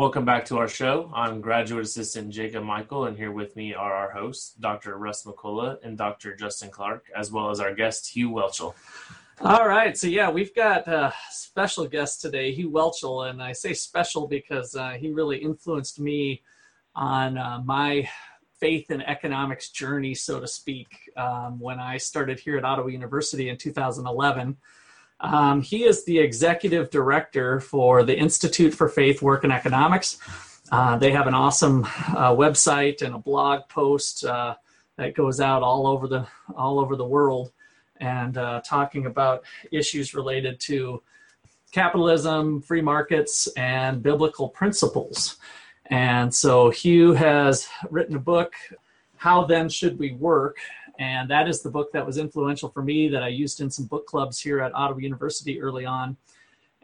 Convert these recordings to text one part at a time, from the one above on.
Welcome back to our show. I'm graduate assistant Jacob Michael, and here with me are our hosts, Dr. Russ McCullough and Dr. Justin Clark, as well as our guest, Hugh Whelchel. All right, so yeah, we've got a special guest today, Hugh Whelchel, and I say special because uh, he really influenced me on uh, my faith and economics journey, so to speak, um, when I started here at Ottawa University in 2011. Um, he is the executive director for the Institute for Faith, Work, and Economics. Uh, they have an awesome uh, website and a blog post uh, that goes out all over the all over the world, and uh, talking about issues related to capitalism, free markets, and biblical principles. And so Hugh has written a book, How Then Should We Work? And that is the book that was influential for me that I used in some book clubs here at Ottawa University early on.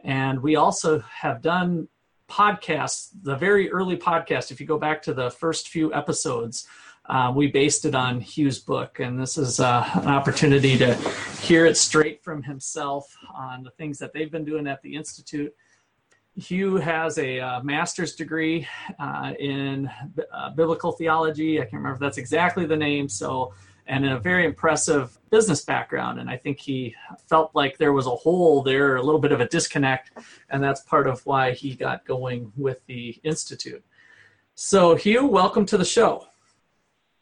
And we also have done podcasts, the very early podcast. If you go back to the first few episodes, uh, we based it on Hugh's book. And this is uh, an opportunity to hear it straight from himself on the things that they've been doing at the Institute. Hugh has a uh, master's degree uh, in uh, biblical theology. I can't remember if that's exactly the name. So and a very impressive business background. And I think he felt like there was a hole there, a little bit of a disconnect, and that's part of why he got going with the Institute. So, Hugh, welcome to the show.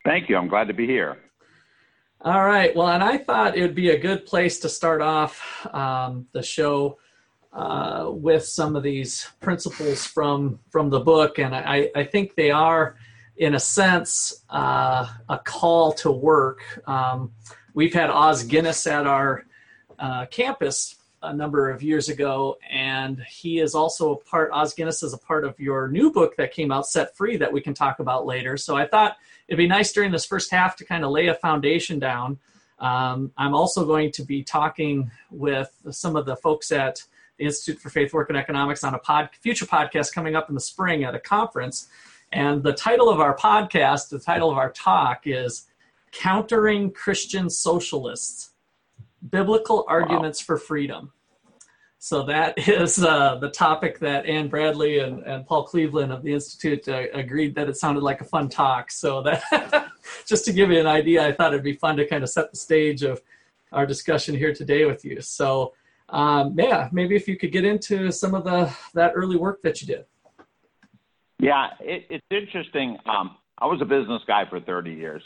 Thank you. I'm glad to be here. All right. Well, and I thought it would be a good place to start off um, the show uh, with some of these principles from from the book, and I, I think they are in a sense, uh, a call to work. Um, we've had Os Guinness at our uh, campus a number of years ago, and he is also a part, Os Guinness is a part of your new book that came out, Set Free, that we can talk about later. So I thought it'd be nice during this first half to kind of lay a foundation down. Um, I'm also going to be talking with some of the folks at the Institute for Faith, Work, and Economics on a pod, future podcast coming up in the spring at a conference and the title of our podcast, the title of our talk is Countering Christian Socialists Biblical Arguments wow. for Freedom. So that is uh, the topic that Anne Bradley and, and Paul Cleveland of the Institute uh, agreed that it sounded like a fun talk. So that just to give you an idea, I thought it'd be fun to kind of set the stage of our discussion here today with you. So um, yeah, maybe if you could get into some of the that early work that you did. Yeah, it, it's interesting. Um, I was a business guy for 30 years,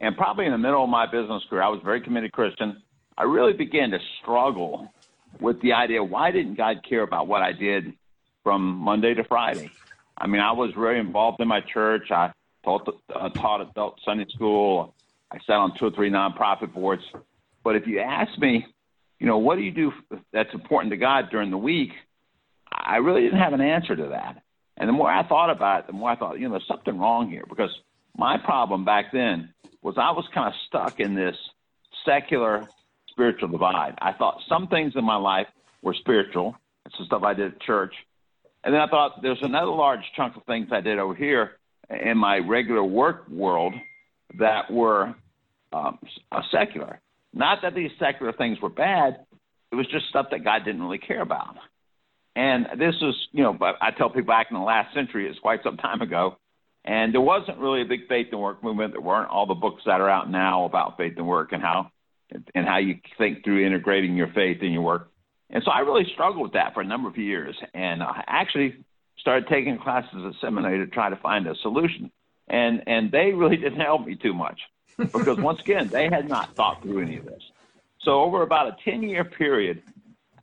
and probably in the middle of my business career, I was a very committed Christian. I really began to struggle with the idea why didn't God care about what I did from Monday to Friday? I mean, I was very involved in my church. I taught, uh, taught adult Sunday school. I sat on two or three nonprofit boards. But if you ask me, you know, what do you do that's important to God during the week? I really didn't have an answer to that. And the more I thought about it, the more I thought, you know, there's something wrong here because my problem back then was I was kind of stuck in this secular spiritual divide. I thought some things in my life were spiritual. It's the stuff I did at church. And then I thought there's another large chunk of things I did over here in my regular work world that were um, secular. Not that these secular things were bad, it was just stuff that God didn't really care about. And this was, you know, I tell people back in the last century, it's quite some time ago. And there wasn't really a big faith and work movement. There weren't all the books that are out now about faith and work and how and how you think through integrating your faith in your work. And so I really struggled with that for a number of years. And I actually started taking classes at seminary to try to find a solution. And and they really didn't help me too much because once again, they had not thought through any of this. So over about a 10 year period,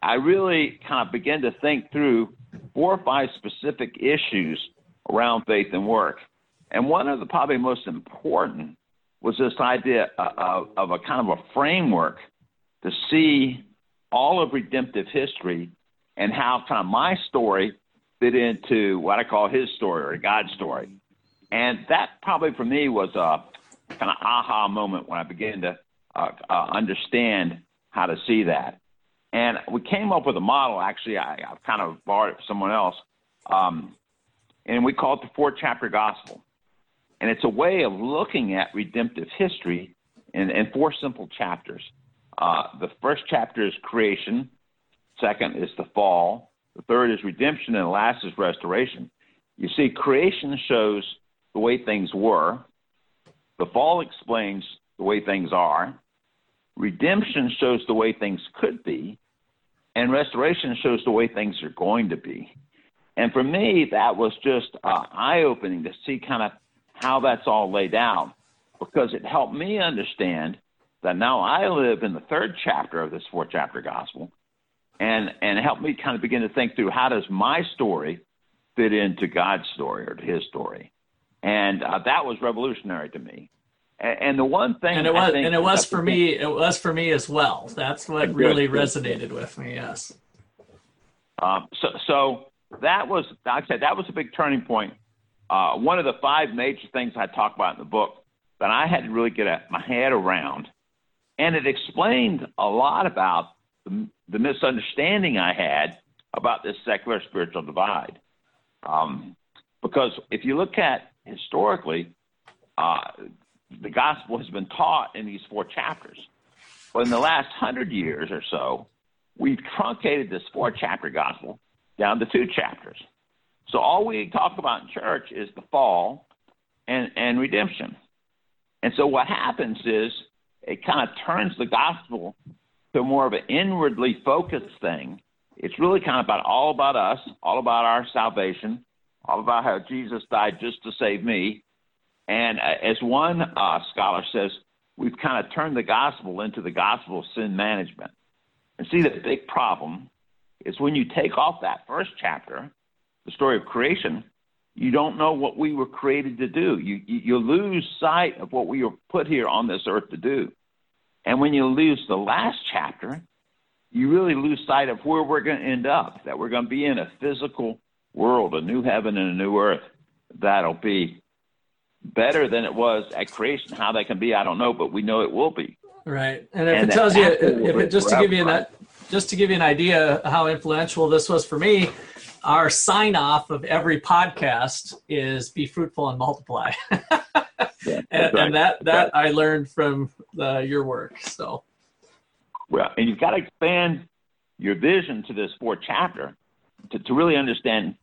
I really kind of began to think through four or five specific issues around faith and work. And one of the probably most important was this idea of, of a kind of a framework to see all of redemptive history and how kind of my story fit into what I call his story or God's story. And that probably for me was a kind of aha moment when I began to uh, uh, understand how to see that. And we came up with a model. Actually, I, I kind of borrowed it from someone else, um, and we call it the four chapter gospel. And it's a way of looking at redemptive history in, in four simple chapters. Uh, the first chapter is creation. Second is the fall. The third is redemption, and the last is restoration. You see, creation shows the way things were. The fall explains the way things are. Redemption shows the way things could be. And restoration shows the way things are going to be. And for me, that was just uh, eye opening to see kind of how that's all laid out because it helped me understand that now I live in the third chapter of this four chapter gospel and, and helped me kind of begin to think through how does my story fit into God's story or to his story. And uh, that was revolutionary to me. And, the one thing, and it was, and it was for me, it was for me as well. That's what really resonated with me. Yes. Um, so, so that was, like I said, that was a big turning point. Uh, one of the five major things I talk about in the book that I had to really get my head around, and it explained a lot about the, the misunderstanding I had about this secular spiritual divide. Um, because if you look at historically, uh, the gospel has been taught in these four chapters. But in the last hundred years or so, we've truncated this four chapter gospel down to two chapters. So all we talk about in church is the fall and, and redemption. And so what happens is it kind of turns the gospel to more of an inwardly focused thing. It's really kind of about all about us, all about our salvation, all about how Jesus died just to save me. And uh, as one uh, scholar says, we've kind of turned the gospel into the gospel of sin management. And see, the big problem is when you take off that first chapter, the story of creation, you don't know what we were created to do. You, you, you lose sight of what we were put here on this earth to do. And when you lose the last chapter, you really lose sight of where we're going to end up, that we're going to be in a physical world, a new heaven and a new earth that'll be better than it was at creation. How that can be, I don't know, but we know it will be. Right, and if and it tells you, if it just to give you an just to give you an idea how influential this was for me, our sign off of every podcast is "Be fruitful and multiply," yeah, and, right. and, that that right. I learned from uh, your work. So, well, and you've got to expand your vision to this fourth chapter to, to really understand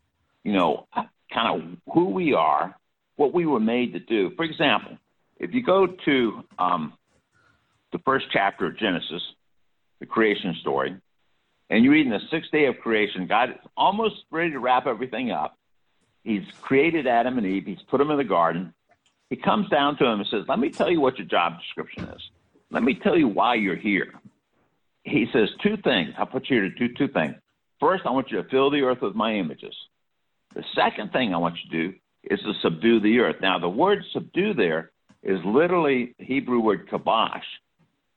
you know, kind of who we are, what we were made to do. For example, if you go to um, the first chapter of Genesis, the creation story, and you read in the sixth day of creation, God is almost ready to wrap everything up. He's created Adam and Eve, He's put them in the garden. He comes down to him and says, Let me tell you what your job description is. Let me tell you why you're here. He says two things. I'll put you here to do two things. First, I want you to fill the earth with my images. The second thing I want you to do is to subdue the earth. Now, the word subdue there is literally Hebrew word kabash.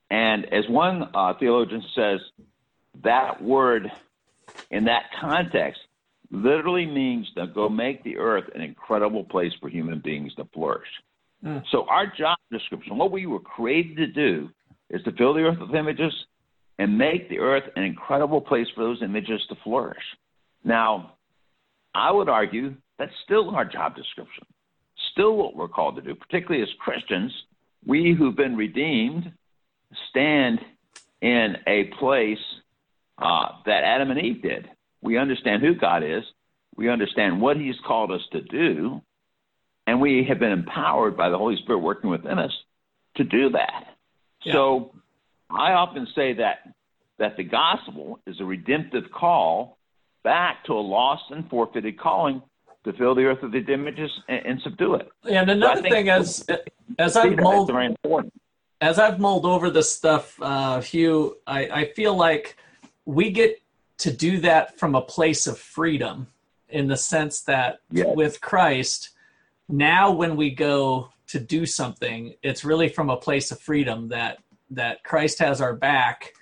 And as one uh, theologian says, that word in that context literally means to go make the earth an incredible place for human beings to flourish. Mm. So, our job description, what we were created to do, is to fill the earth with images and make the earth an incredible place for those images to flourish. Now, I would argue that's still our job description, still what we're called to do, particularly as Christians. We who've been redeemed stand in a place uh, that Adam and Eve did. We understand who God is, we understand what He's called us to do, and we have been empowered by the Holy Spirit working within us to do that. Yeah. So I often say that that the gospel is a redemptive call back to a lost and forfeited calling to fill the earth with its images and, and subdue it. And another so thing, as as I've mulled, as I've mulled over this stuff, uh, Hugh, I, I feel like we get to do that from a place of freedom, in the sense that yes. with Christ, now when we go to do something, it's really from a place of freedom that that Christ has our back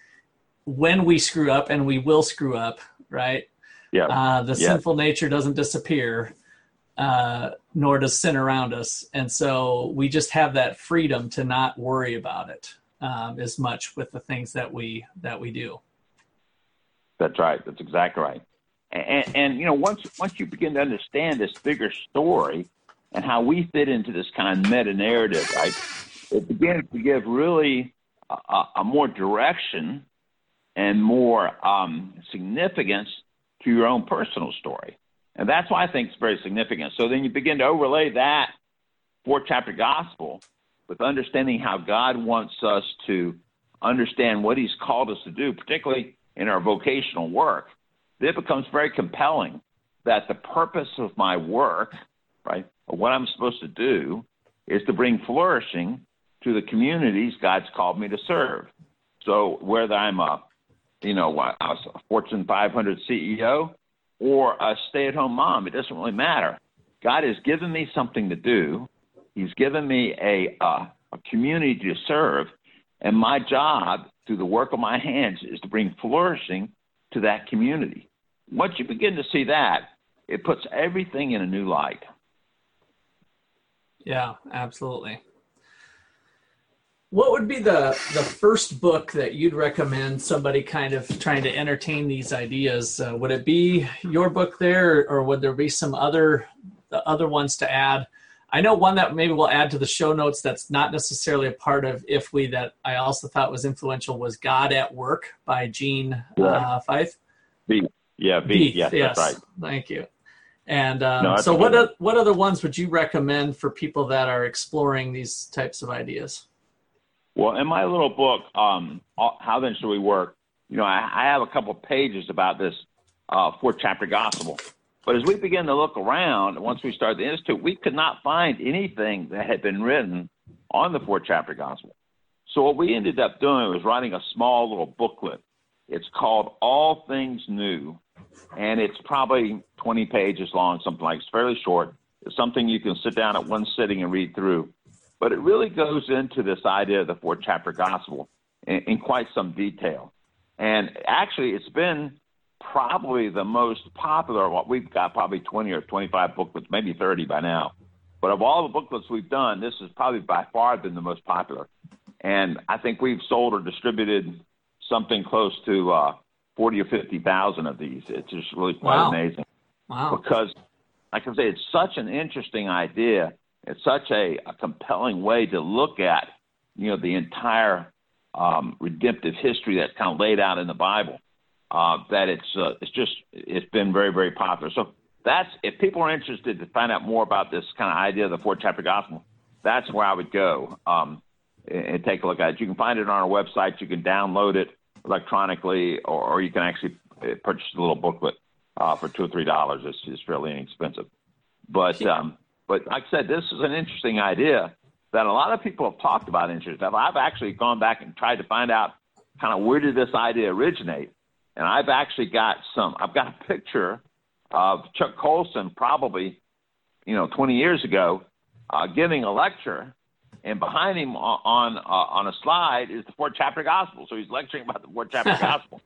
when we screw up, and we will screw up, right? Yeah. Uh, the sinful nature doesn't disappear. uh, nor does sin around us. And so we just have that freedom to not worry about it um, as much with the things that we that we do. That's right. That's exactly right. And, and you know, once once you begin to understand this bigger story and how we fit into this kind of meta narrative, right? It begins to give really a, a more direction and more um, significance to your own personal story. And that's why I think it's very significant. So then you begin to overlay that four chapter gospel with understanding how God wants us to understand what He's called us to do, particularly in our vocational work. It becomes very compelling that the purpose of my work, right, what I'm supposed to do, is to bring flourishing to the communities God's called me to serve. So whether I'm a, you know, I was a Fortune 500 CEO or a stay at home mom. It doesn't really matter. God has given me something to do, He's given me a, a community to serve, and my job through the work of my hands is to bring flourishing to that community. Once you begin to see that, it puts everything in a new light. Yeah, absolutely. What would be the the first book that you'd recommend somebody kind of trying to entertain these ideas? Uh, would it be your book there, or would there be some other the other ones to add? I know one that maybe we'll add to the show notes that's not necessarily a part of IFWE that I also thought was influential was God at Work by Gene uh, Veith. B. Yeah, B. Yes, yes, that's right. Thank you. And um, no, so, what what other ones would you recommend for people that are exploring these types of ideas? Well, in my little book, um, How Then Should We Work, you know, I, I have a couple pages about this uh, chapter gospel. But as we begin to look around, once we started the Institute, we could not find anything that had been written on the four chapter gospel. So what we ended up doing was writing a small little booklet. It's called All Things New, and it's probably 20 pages long, something like it's fairly short. It's something you can sit down at one sitting and read through. But it really goes into this idea of the four chapter gospel in, in quite some detail. And actually, it's been probably the most popular. What we've got probably 20 or 25 booklets, maybe 30 by now. But of all the booklets we've done, this has probably by far been the most popular. And I think we've sold or distributed something close to uh, 40 or 50,000 of these. It's just really quite wow. amazing. Wow. Because, like I say, it's such an interesting idea it's such a, a compelling way to look at, you know, the entire um, redemptive history that's kind of laid out in the Bible. Uh, that it's uh, it's just it's been very very popular. So that's if people are interested to find out more about this kind of idea of the four chapter gospel, that's where I would go um, and, and take a look at it. You can find it on our website. You can download it electronically, or, or you can actually uh, purchase a little booklet uh, for two or three dollars. It's, it's fairly inexpensive. But um, but like I said, this is an interesting idea that a lot of people have talked about interest. I've actually gone back and tried to find out kind of where did this idea originate. And I've actually got some, I've got a picture of Chuck Colson probably, you know, 20 years ago uh, giving a lecture. And behind him on on, uh, on a slide is the four chapter gospel. So he's lecturing about the four chapter gospel.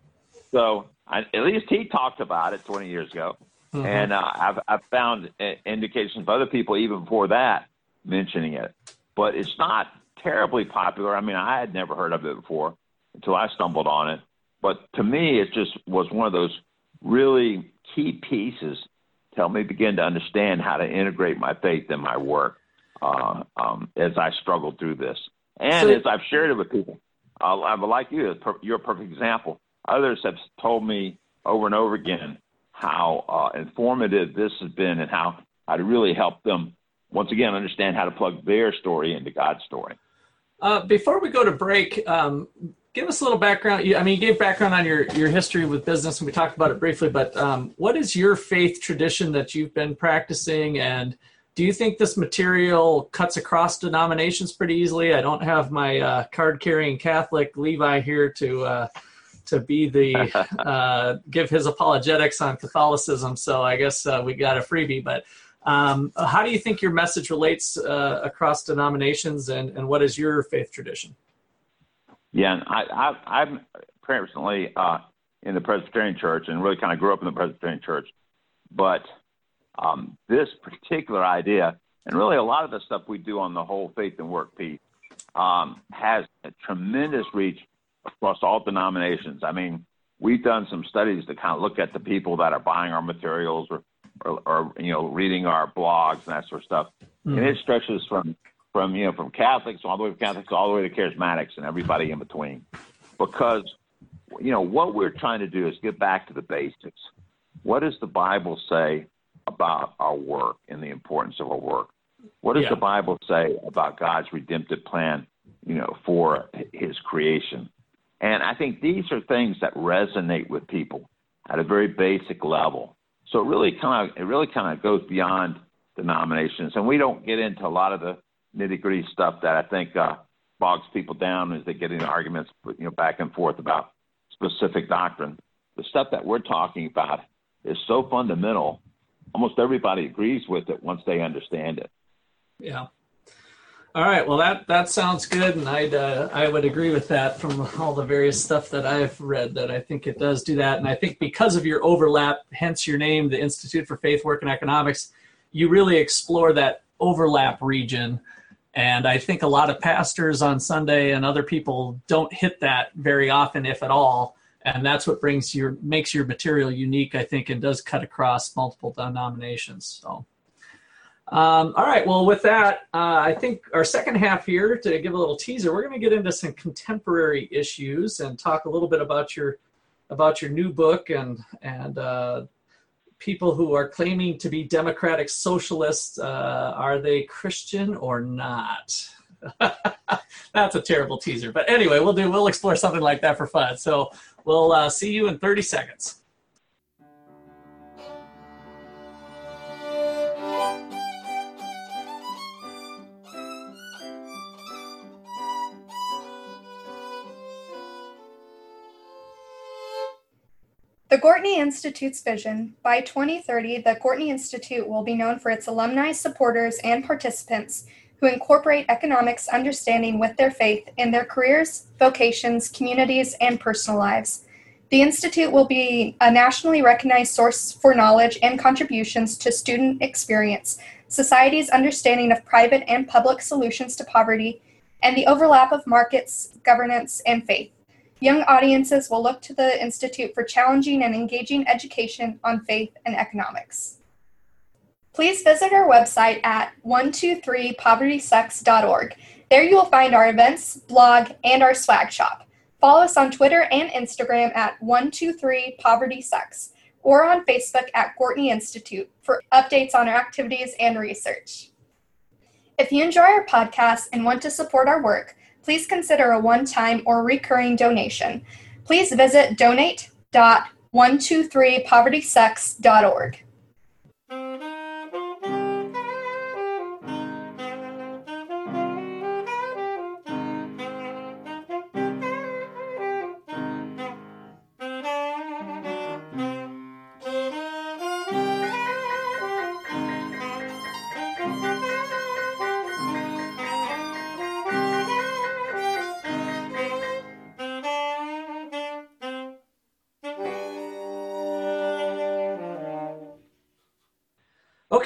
So I, at least he talked about it 20 years ago. Mm-hmm. And uh, I've, I've found indications of other people even before that mentioning it. But it's not terribly popular. I mean, I had never heard of it before until I stumbled on it. But to me, it just was one of those really key pieces to help me begin to understand how to integrate my faith in my work uh, um, as I struggled through this. And so, as I've shared it with people, uh, like you, you're a perfect example. Others have told me over and over again how uh, informative this has been and how to really help them once again understand how to plug their story into God's story. Uh, before we go to break, um, give us a little background. I mean, you gave background on your your history with business, and we talked about it briefly. But um, what is your faith tradition that you've been practicing, and do you think this material cuts across denominations pretty easily? I don't have my uh, card carrying Catholic Levi here to uh, to be the uh, give his apologetics on Catholicism. So I guess uh, we got a freebie. But um, how do you think your message relates uh, across denominations, and, and what is your faith tradition? Yeah, I, I, am personally uh, in the Presbyterian Church, and really kind of grew up in the Presbyterian Church. But um, this particular idea, and really a lot of the stuff we do on the whole faith and work piece, um, has a tremendous reach across all denominations. I mean, we've done some studies to kind of look at the people that are buying our materials or, or, or you know, reading our blogs and that sort of stuff, mm. and it stretches from from you know from Catholics all the way from Catholics all the way to Charismatics and everybody in between, because you know what we're trying to do is get back to the basics. What does the Bible say about our work and the importance of our work? What does yeah. the Bible say about God's redemptive plan, you know, for His creation? And I think these are things that resonate with people at a very basic level. So it really kind of it really kind of goes beyond denominations, and we don't get into a lot of the nitty gritty stuff that I think uh, bogs people down as they get into arguments, you know, back and forth about specific doctrine. The stuff that we're talking about is so fundamental, almost everybody agrees with it once they understand it. Yeah. All right. Well, that that sounds good, and I'd uh, I would agree with that from all the various stuff that I've read. That I think it does do that, and I think because of your overlap, hence your name, the Institute for Faith, Work, and Economics, you really explore that overlap region. And I think a lot of pastors on Sunday and other people don't hit that very often, if at all. And that's what brings your makes your material unique, I think, and does cut across multiple denominations. So. Um, all right, well, with that, uh, I think our second half here, to give a little teaser, we're going to get into some contemporary issues and talk a little bit about your about your new book and and uh, people who are claiming to be democratic socialists. Uh, are they Christian or not? That's a terrible teaser, but anyway, we'll do we'll explore something like that for fun. So we'll uh, see you in 30 seconds. The Gortney Institute's vision by 2030, the Gortney Institute will be known for its alumni, supporters, and participants who incorporate economics understanding with their faith in their careers, vocations, communities, and personal lives. The Institute will be a nationally recognized source for knowledge and contributions to student experience, society's understanding of private and public solutions to poverty, and the overlap of markets, governance, and faith. Young audiences will look to the Institute for challenging and engaging education on faith and economics. Please visit our website at 123povertysucks.org. There you will find our events, blog, and our swag shop. Follow us on Twitter and Instagram at 123povertysucks or on Facebook at Gortney Institute for updates on our activities and research. If you enjoy our podcast and want to support our work, please consider a one time or recurring donation. Please visit donate.123povertysucks.org.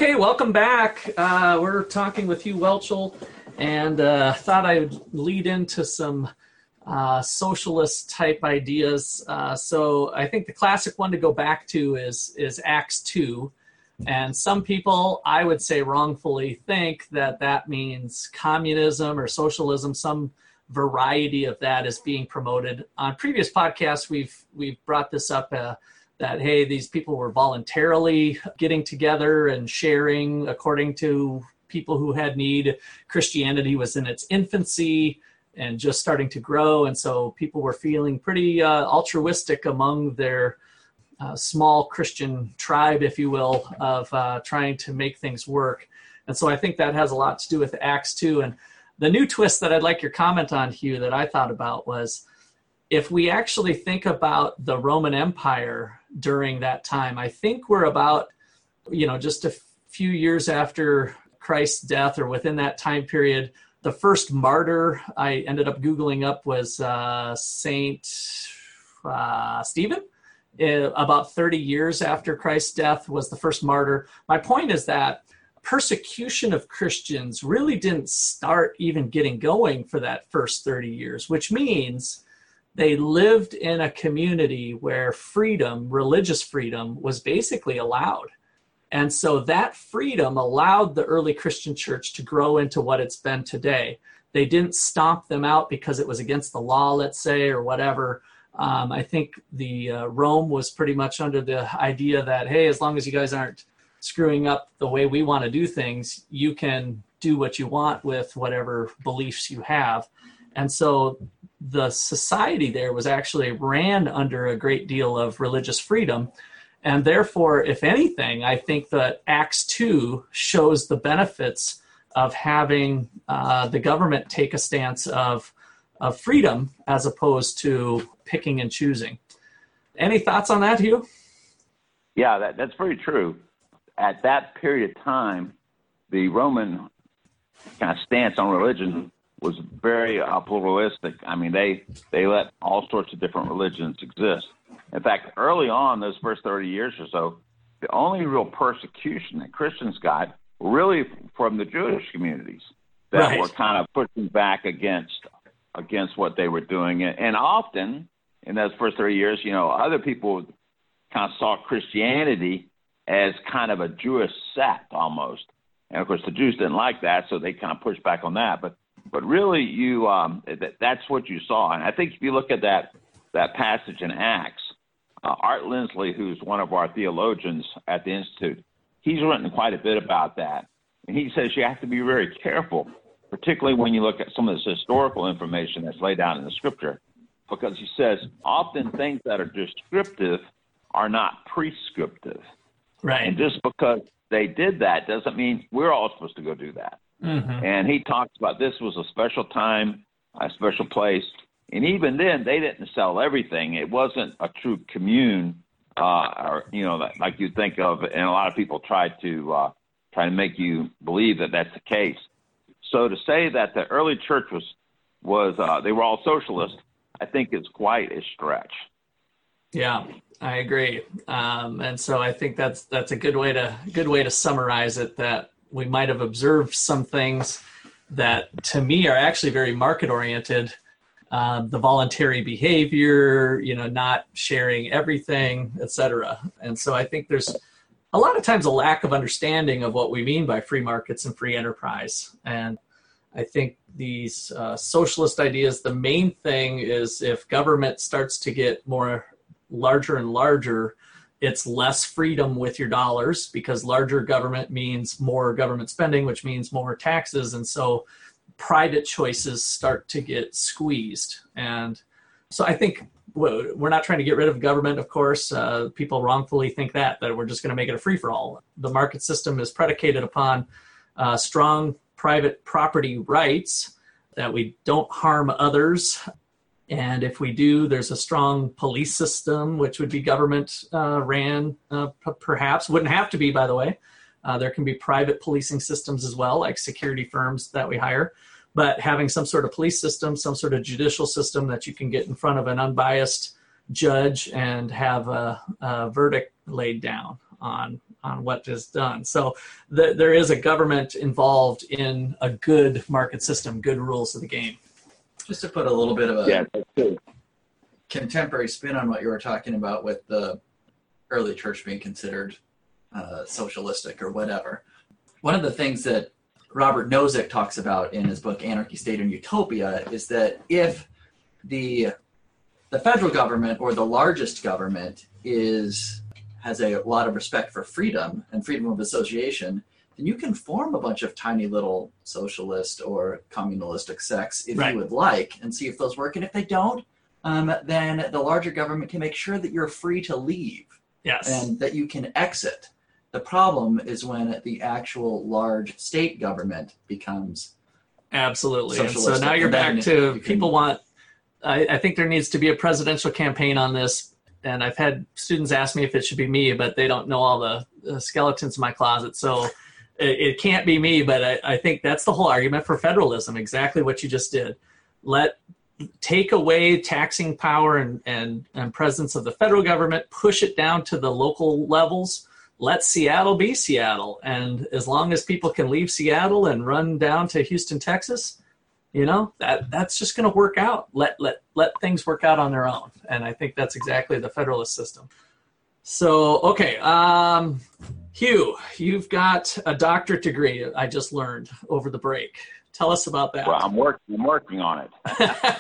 Okay, welcome back. Uh, we're talking with Hugh Whelchel, and uh, thought I would lead into some uh, socialist type ideas. Uh, so I think the classic one to go back to is is Acts two, and some people I would say wrongfully think that that means communism or socialism. Some variety of that is being promoted. On previous podcasts, we've we've brought this up uh, that hey these people were voluntarily getting together and sharing according to people who had need. Christianity was in its infancy and just starting to grow. And so people were feeling pretty uh, altruistic among their uh, small christian tribe if you will of uh, trying to make things work. And so i think that has a lot to do with acts 2 and the new twist that i'd like your comment on hugh that i thought about was if we actually think about the Roman Empire during that time, I think we're about, you know, just a few years after Christ's death or within that time period. The first martyr I ended up Googling up was uh, Saint uh, Stephen. uh, about 30 years after Christ's death, was the first martyr. My point is that persecution of Christians really didn't start even getting going for that first 30 years, which means they lived in a community where freedom, religious freedom, was basically allowed. And so that freedom allowed the early Christian church to grow into what it's been today. They didn't stomp them out because it was against the law, let's say, or whatever. Um, I think the uh, Rome was pretty much under the idea that hey, as long as you guys aren't screwing up the way we want to do things, you can do what you want with whatever beliefs you have. And so the society there was actually ran under a great deal of religious freedom. And therefore, if anything, I think that Acts 2 shows the benefits of having uh, the government take a stance of, of freedom as opposed to picking and choosing. Any thoughts on that, Hugh? Yeah, that, that's very true. At that period of time, the Roman kind of stance on religion was very uh, pluralistic. I mean, they they let all sorts of different religions exist. In fact, early on, those first 30 years or so, the only real persecution that Christians got were really from the Jewish communities that Right. were kind of pushing back against against what they were doing, and, and often in those first 30 years, you know, other people kind of saw Christianity as kind of a Jewish sect almost. And of course, the Jews didn't like that, so they kind of pushed back on that. But but really, you um, that, that's what you saw. And I think if you look at that that passage in Acts, uh, Art Lindsley, who's one of our theologians at the Institute, he's written quite a bit about that. And he says you have to be very careful, particularly when you look at some of this historical information that's laid out in the Scripture, because he says often things that are descriptive are not prescriptive. Right. And just because they did that doesn't mean we're all supposed to go do that. Mhm. And he talks about this was a special time, a special place. And even then, they didn't sell everything. It wasn't a true commune, uh, or you know, like- like you think of. And a lot of people try to uh, try to make you believe that that's the case. So to say that the early church was was uh, they were all socialist, I think is quite a stretch. Yeah, I agree. Um, and so I think that's that's a good way to good way to summarize it. That we might have observed some things that to me are actually very market oriented. Um, the voluntary behavior, you know, not sharing everything, etc. And so I think there's a lot of times a lack of understanding of what we mean by free markets and free enterprise. And I think these uh, socialist ideas, the main thing is if government starts to get more larger and larger, it's less freedom with your dollars because larger government means more government spending, which means more taxes. And so private choices start to get squeezed. And so I think we're not trying to get rid of government, of course. Uh, people wrongfully think that, that we're just going to make it a free for all. The market system is predicated upon uh, strong private property rights that we don't harm others and if we do, there's a strong police system, which would be government uh, ran, uh, p- perhaps. Wouldn't have to be, by the way. Uh, there can be private policing systems as well, like security firms that we hire. But having some sort of police system, some sort of judicial system that you can get in front of an unbiased judge and have a, a verdict laid down on on what is done. So th- there is a government involved in a good market system, good rules of the game. Just to put a little bit of a Yeah, contemporary spin on what you were talking about with the early church being considered uh, socialistic or whatever. One of the things that Robert Nozick talks about in his book Anarchy, State, and Utopia is that if the the federal government or the largest government is has a lot of respect for freedom and freedom of association, then you can form a bunch of tiny little socialist or communalistic sects if Right. you would like and see if those work. And if they don't, um, then the larger government can make sure that you're free to leave Yes. and that you can exit. The problem is when the actual large state government becomes Absolutely. And so now you're back to you can- people want, I, I think there needs to be a presidential campaign on this. And I've had students ask me if it should be me, but they don't know all the, the skeletons in my closet. So it, can't be me, but I, I think that's the whole argument for federalism, exactly what you just did. Let take away taxing power and, and, and presence of the federal government, push it down to the local levels. Let Seattle be Seattle. And as long as people can leave Seattle and run down to Houston, Texas, you know, that that's just going to work out. Let, let, let things work out on their own. And I think that's exactly the federalist system. So, okay. Um, Hugh, you've got a doctorate degree, I just learned over the break. Tell us about that. Well, I'm working. I'm working on it.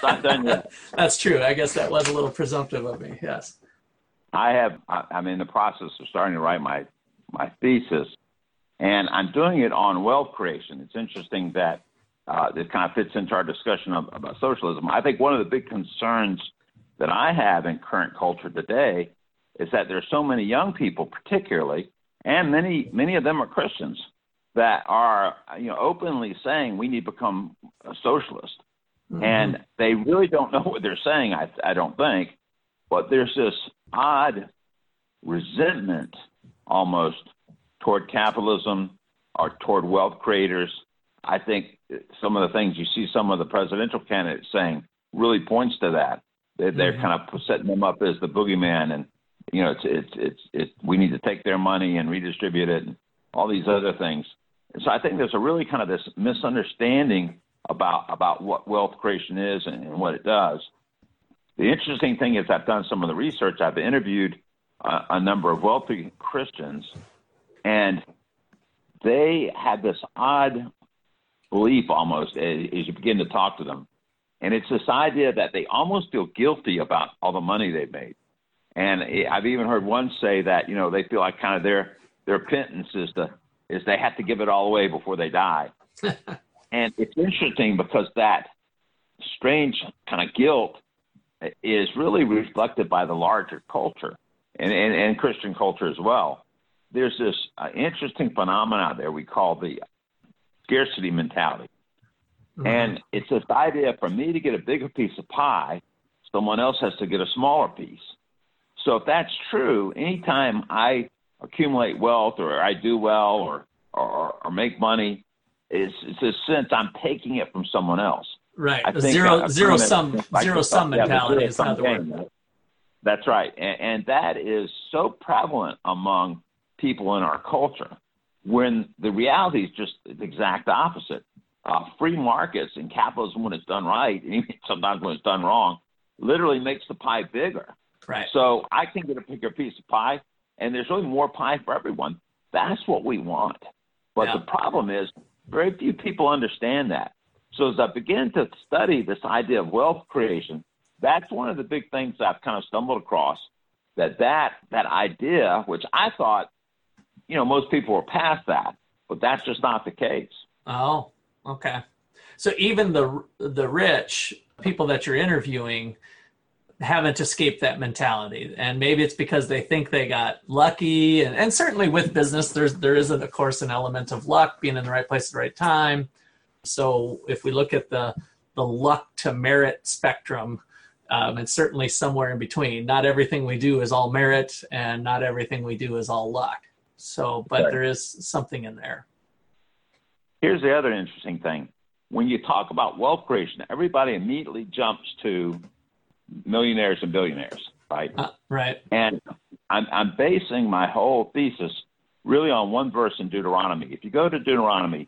not done yet. That's true. I guess that was a little presumptive of me. Yes. I have. I'm in the process of starting to write my my thesis, and I'm doing it on wealth creation. It's interesting that uh, this kind of fits into our discussion of, about socialism. I think one of the big concerns that I have in current culture today is that there's so many young people, particularly, and many many of them are Christians that are you know openly saying we need to become a socialist, mm-hmm. and they really don't know what they're saying. I I don't think, but there's this odd resentment almost toward capitalism or toward wealth creators. I think some of the things you see some of the presidential candidates saying really points to that. They're, they're mm-hmm. kind of setting them up as the boogeyman, and you know, it's it's it's it. We need to take their money and redistribute it, and all these other things. So I think there's a really kind of this misunderstanding about about what wealth creation is and, and what it does. The interesting thing is I've done some of the research. I've interviewed a, a number of wealthy Christians, and they had this odd belief almost as, as you begin to talk to them. And it's this idea that they almost feel guilty about all the money they've made. And I've even heard one say that, you know, they feel like kind of their their penance is to is they have to give it all away before they die. and it's interesting because that strange kind of guilt is really reflected by the larger culture and, and, and Christian culture as well. There's this uh, interesting phenomenon there we call the scarcity mentality. Mm-hmm. And it's this idea for me to get a bigger piece of pie, someone else has to get a smaller piece. So if that's true, anytime I accumulate wealth or I do well or or, or make money. It's, it's a sense I'm taking it from someone else. Right. I zero, zero sum, zero sum mentality is how the word. That's right. And, and that is so prevalent among people in our culture when the reality is just the exact opposite. Uh, free markets and capitalism, when it's done right, and even sometimes when it's done wrong, literally makes the pie bigger. Right. So I can get a bigger piece of pie, and there's really more pie for everyone. That's what we want. But yeah. the problem is, very few people understand that. So as I begin to study this idea of wealth creation, that's one of the big things I've kind of stumbled across. That that that idea, which I thought, you know, most people were past that, but that's just not the case. Oh, okay. So even the the rich people that you're interviewing haven't escaped that mentality. And maybe it's because they think they got lucky. And, and certainly with business there's there is of course an element of luck being in the right place at the right time. So if we look at the the luck to merit spectrum um, it's certainly somewhere in between. Not everything we do is all merit and not everything we do is all luck. So but right. there is something in there. Here's the other interesting thing. When you talk about wealth creation everybody immediately jumps to millionaires and billionaires, right? Uh, right. And I'm, I'm basing my whole thesis really on one verse in Deuteronomy. If you go to Deuteronomy,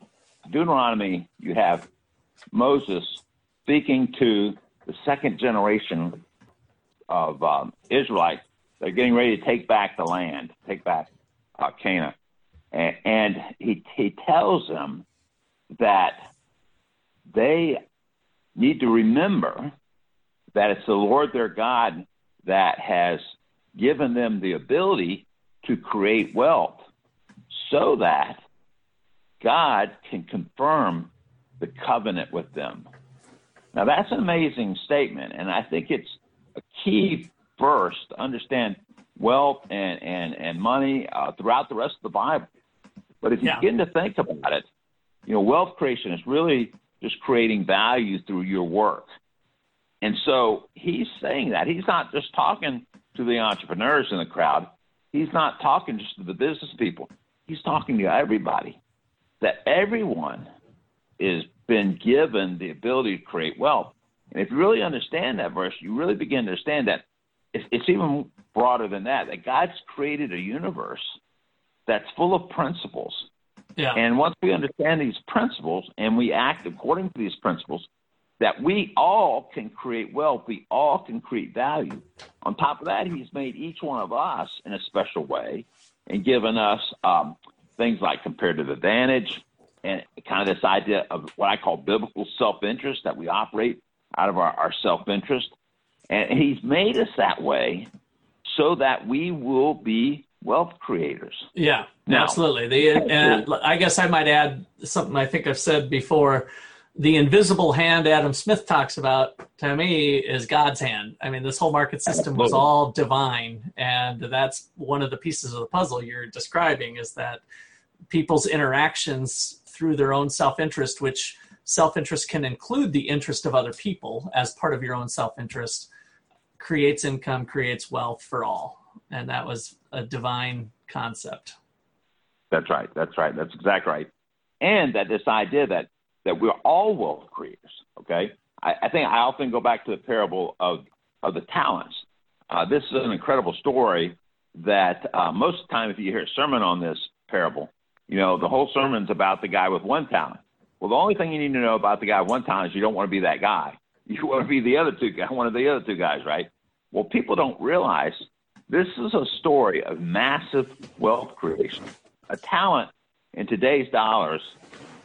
Deuteronomy, you have Moses speaking to the second generation of um, Israelites. They're getting ready to take back the land, take back uh, Canaan. And, and he, he tells them that they need to remember that it's the Lord their God that has given them the ability to create wealth so that God can confirm the covenant with them. Now, that's an amazing statement, and I think it's a key verse to understand wealth and, and, and money uh, throughout the rest of the Bible. But if you yeah. begin to think about it, you know, wealth creation is really just creating value through your work. And so he's saying that. He's not just talking to the entrepreneurs in the crowd. He's not talking just to the business people. He's talking to everybody. That everyone is been given the ability to create wealth. And if you really understand that verse, you really begin to understand that it's, it's even broader than that. That God's created a universe that's full of principles. Yeah. And once we understand these principles and we act according to these principles, that we all can create wealth, we all can create value. On top of that, He's made each one of us in a special way and given us um, things like comparative advantage and kind of this idea of what I call biblical self interest that we operate out of our, our self interest. And He's made us that way so that we will be wealth creators. Yeah, Now- absolutely. The, and I guess I might add something I think I've said before. The invisible hand Adam Smith talks about to me is God's hand. I mean, this whole market system was all divine, and that's one of the pieces of the puzzle you're describing is that people's interactions through their own self-interest, which self-interest can include the interest of other people as part of your own self-interest, creates income, creates wealth for all, and that was a divine concept. That's right. That's right. That's exactly right. And that this idea that that we're all wealth creators. Okay. I, I think I often go back to the parable of of the talents. Uh, this is an incredible story that uh, most of the time, if you hear a sermon on this parable, you know the whole sermon's about the guy with one talent. Well, the only thing you need to know about the guy with one talent is you don't want to be that guy. You want to be the other two guys, one of the other two guys, right? Well, people don't realize this is a story of massive wealth creation. A talent in today's dollars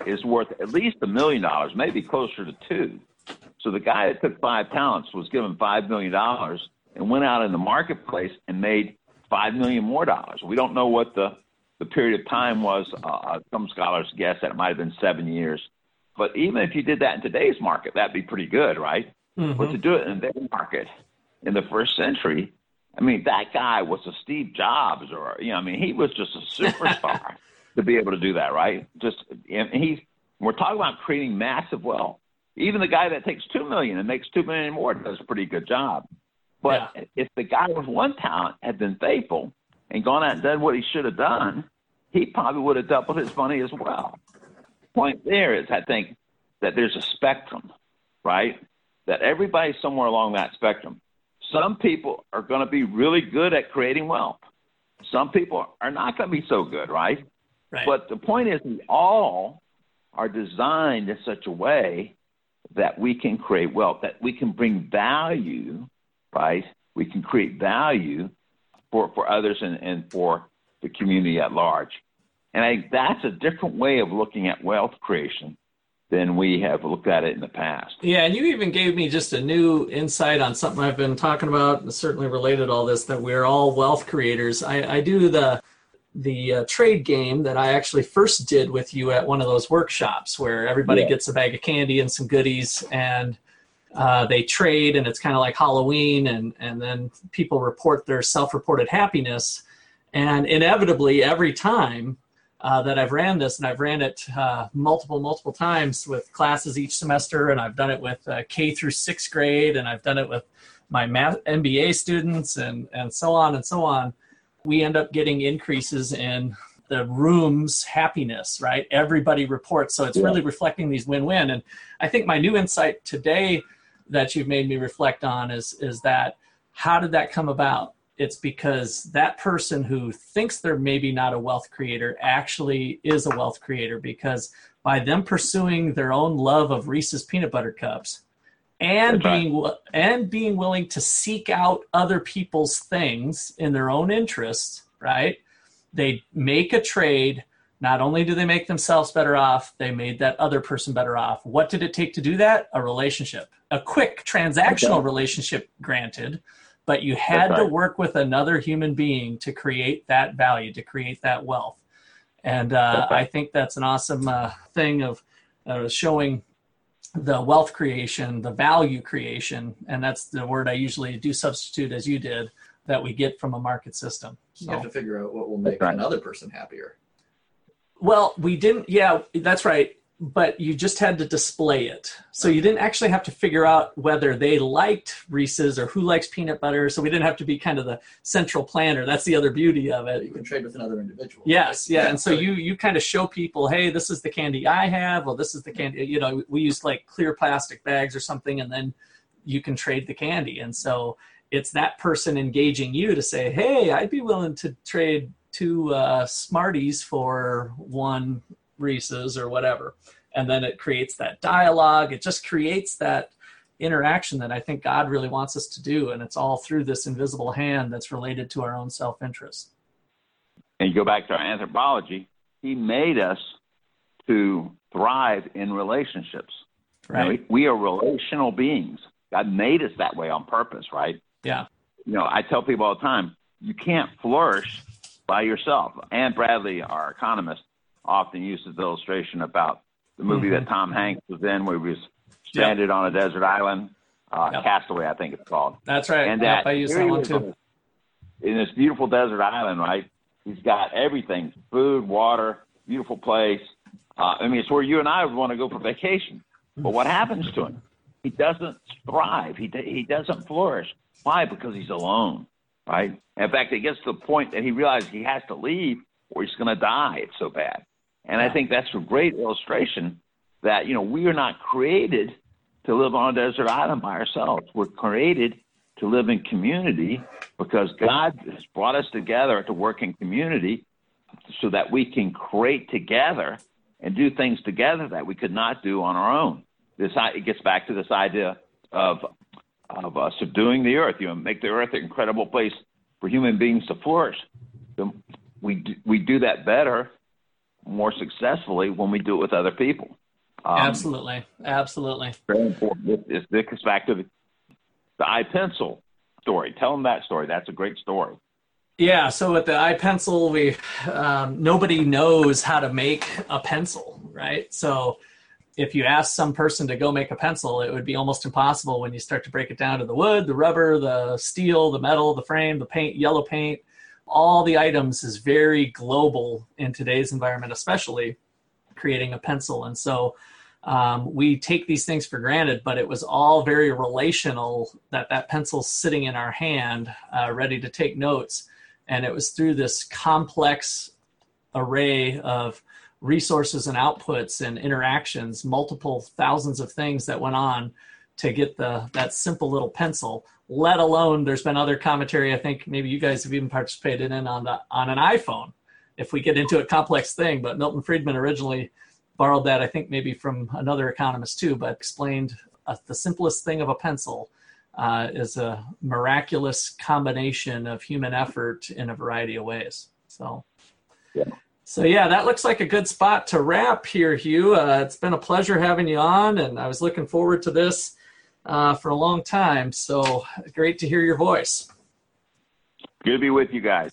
is worth at least a million dollars, maybe closer to two. So the guy that took five talents was given five million dollars and went out in the marketplace and made five million more dollars. We don't know what the the period of time was. Uh, some scholars guess that it might have been seven years. But even if you did that in today's market, that'd be pretty good, right? Mhm. But to do it in their market in the first century, I mean, that guy was a Steve Jobs, or you know, I mean, he was just a superstar to be able to do that, right? Just and he's we're talking about creating massive wealth. Even the guy that takes two million and makes two million more does a pretty good job. But if the guy with one talent had been faithful and gone out and done what he should have done, he probably would have doubled his money as well. Point there is, I think, that there's a spectrum, right? That everybody's somewhere along that spectrum. Some people are going to be really good at creating wealth. Some people are not going to be so good, right? Right. But the point is, we all are designed in such a way that we can create wealth, that we can bring value, right? We can create value for, for others and, and for the community at large. And I think that's a different way of looking at wealth creation than we have looked at it in the past. Yeah, and you even gave me just a new insight on something I've been talking about, certainly related to all this, that we're all wealth creators. I, I do the the uh, trade game that I actually first did with you at one of those workshops where everybody Yeah. gets a bag of candy and some goodies and uh, they trade and it's kind of like Halloween and, and then people report their self-reported happiness and inevitably every time uh, that I've ran this, and I've ran it uh, multiple, multiple times with classes each semester, and I've done it with uh, K through sixth grade, and I've done it with my math MBA students, and and so on and so on. We end up getting increases in the room's happiness, right? Everybody reports, so it's Yeah. really reflecting these win-win. And I think my new insight today that you've made me reflect on is is that how did that come about? it's because that person who thinks they're maybe not a wealth creator actually is a wealth creator because by them pursuing their own love of Reese's peanut butter cups and That's being and being willing to seek out other people's things in their own interests, right? They make a trade. Not only do they make themselves better off, they made that other person better off. What did it take to do that? A relationship, a quick transactional Okay. relationship, granted, but you had to work with another human being to create that value, to create that wealth. And uh, right. I think that's an awesome uh, thing of uh, showing the wealth creation, the value creation, and that's the word I usually do substitute as you did that we get from a market system. You have to figure out what will make Right. another person happier. well, we didn't. Yeah, that's right. But you just had to display it, so you didn't actually have to figure out whether they liked Reese's or who likes peanut butter. So we didn't have to be kind of the central planner. That's the other beauty of it. You can trade with another individual. Yes, yeah, and so you you kind of show people, hey, this is the candy I have. Well, this is the candy. You know, we used like clear plastic bags or something, and then you can trade the candy. And so it's that person engaging you to say, hey, I'd be willing to trade two uh, Smarties for one Reese's or whatever. And then it creates that dialogue. It just creates that interaction that I think God really wants us to do. And it's all through this invisible hand that's related to our own self interest. And you go back to our anthropology, He made us to thrive in relationships. Right. You know, we are relational beings. God made us that way on purpose, right? Yeah. You know, I tell people all the time, you can't flourish by yourself. Anne Bradley, our economist, often uses the illustration about the movie mm-hmm. that Tom Hanks was in, where he was stranded yep. on a desert island, uh, yep. Castaway, I think it's called. That's right. And yep, that I use that one too. In this beautiful desert island, right? He's got everything: food, water, beautiful place. Uh, I mean, it's where you and I would want to go for vacation. But what happens to him? He doesn't thrive. He he doesn't flourish. Why? Because he's alone, right? In fact, it gets to the point that he realizes he has to leave or he's going to die. It's so bad. And I think that's a great illustration that, you know, we are not created to live on a desert island by ourselves. We're created to live in community because God has brought us together to work in community so that we can create together and do things together that we could not do on our own. This it gets back to this idea of of uh, subduing the earth. You know, make the earth an incredible place for human beings to flourish. So we do, we do that better, more successfully when we do it with other people. Um, absolutely, absolutely. Very important. This, this gets back to the, the iPencil story. Tell them that story. That's a great story. Yeah. So with the iPencil, we um, nobody knows how to make a pencil, right? So if you ask some person to go make a pencil, it would be almost impossible when you start to break it down to the wood, the rubber, the steel, the metal, the frame, the paint, yellow paint. All the items is very global in today's environment, especially creating a pencil. And so um, we take these things for granted, but it was all very relational that that pencil sitting in our hand, uh, ready to take notes. And it was through this complex array of resources and outputs and interactions, multiple thousands of things that went on to get the that simple little pencil. Let alone, there's been other commentary. I think maybe you guys have even participated in on the on an iPhone. If we get into a complex thing, but Milton Friedman originally borrowed that, I think maybe from another economist too, but explained uh, the simplest thing of a pencil uh, is a miraculous combination of human effort in a variety of ways. So, yeah. So yeah, that looks like a good spot to wrap here, Hugh. Uh, it's been a pleasure having you on, and I was looking forward to this uh, for a long time. So great to hear your voice. Good to be with you guys.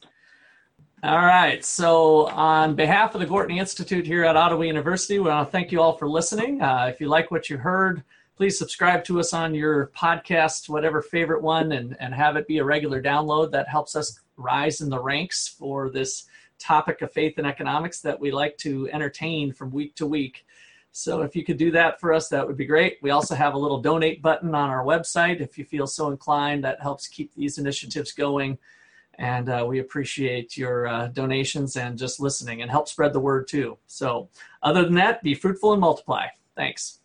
All right. So, on behalf of the Gortney Institute here at Ottawa University, we want to thank you all for listening. Uh, if you like what you heard, please subscribe to us on your podcast, whatever favorite one, and, and have it be a regular download. That helps us rise in the ranks for this topic of faith and economics that we like to entertain from week to week. So if you could do that for us, that would be great. We also have a little donate button on our website if you feel so inclined. That helps keep these initiatives going. And uh, we appreciate your uh, donations and just listening and help spread the word too. So, other than that, be fruitful and multiply. Thanks.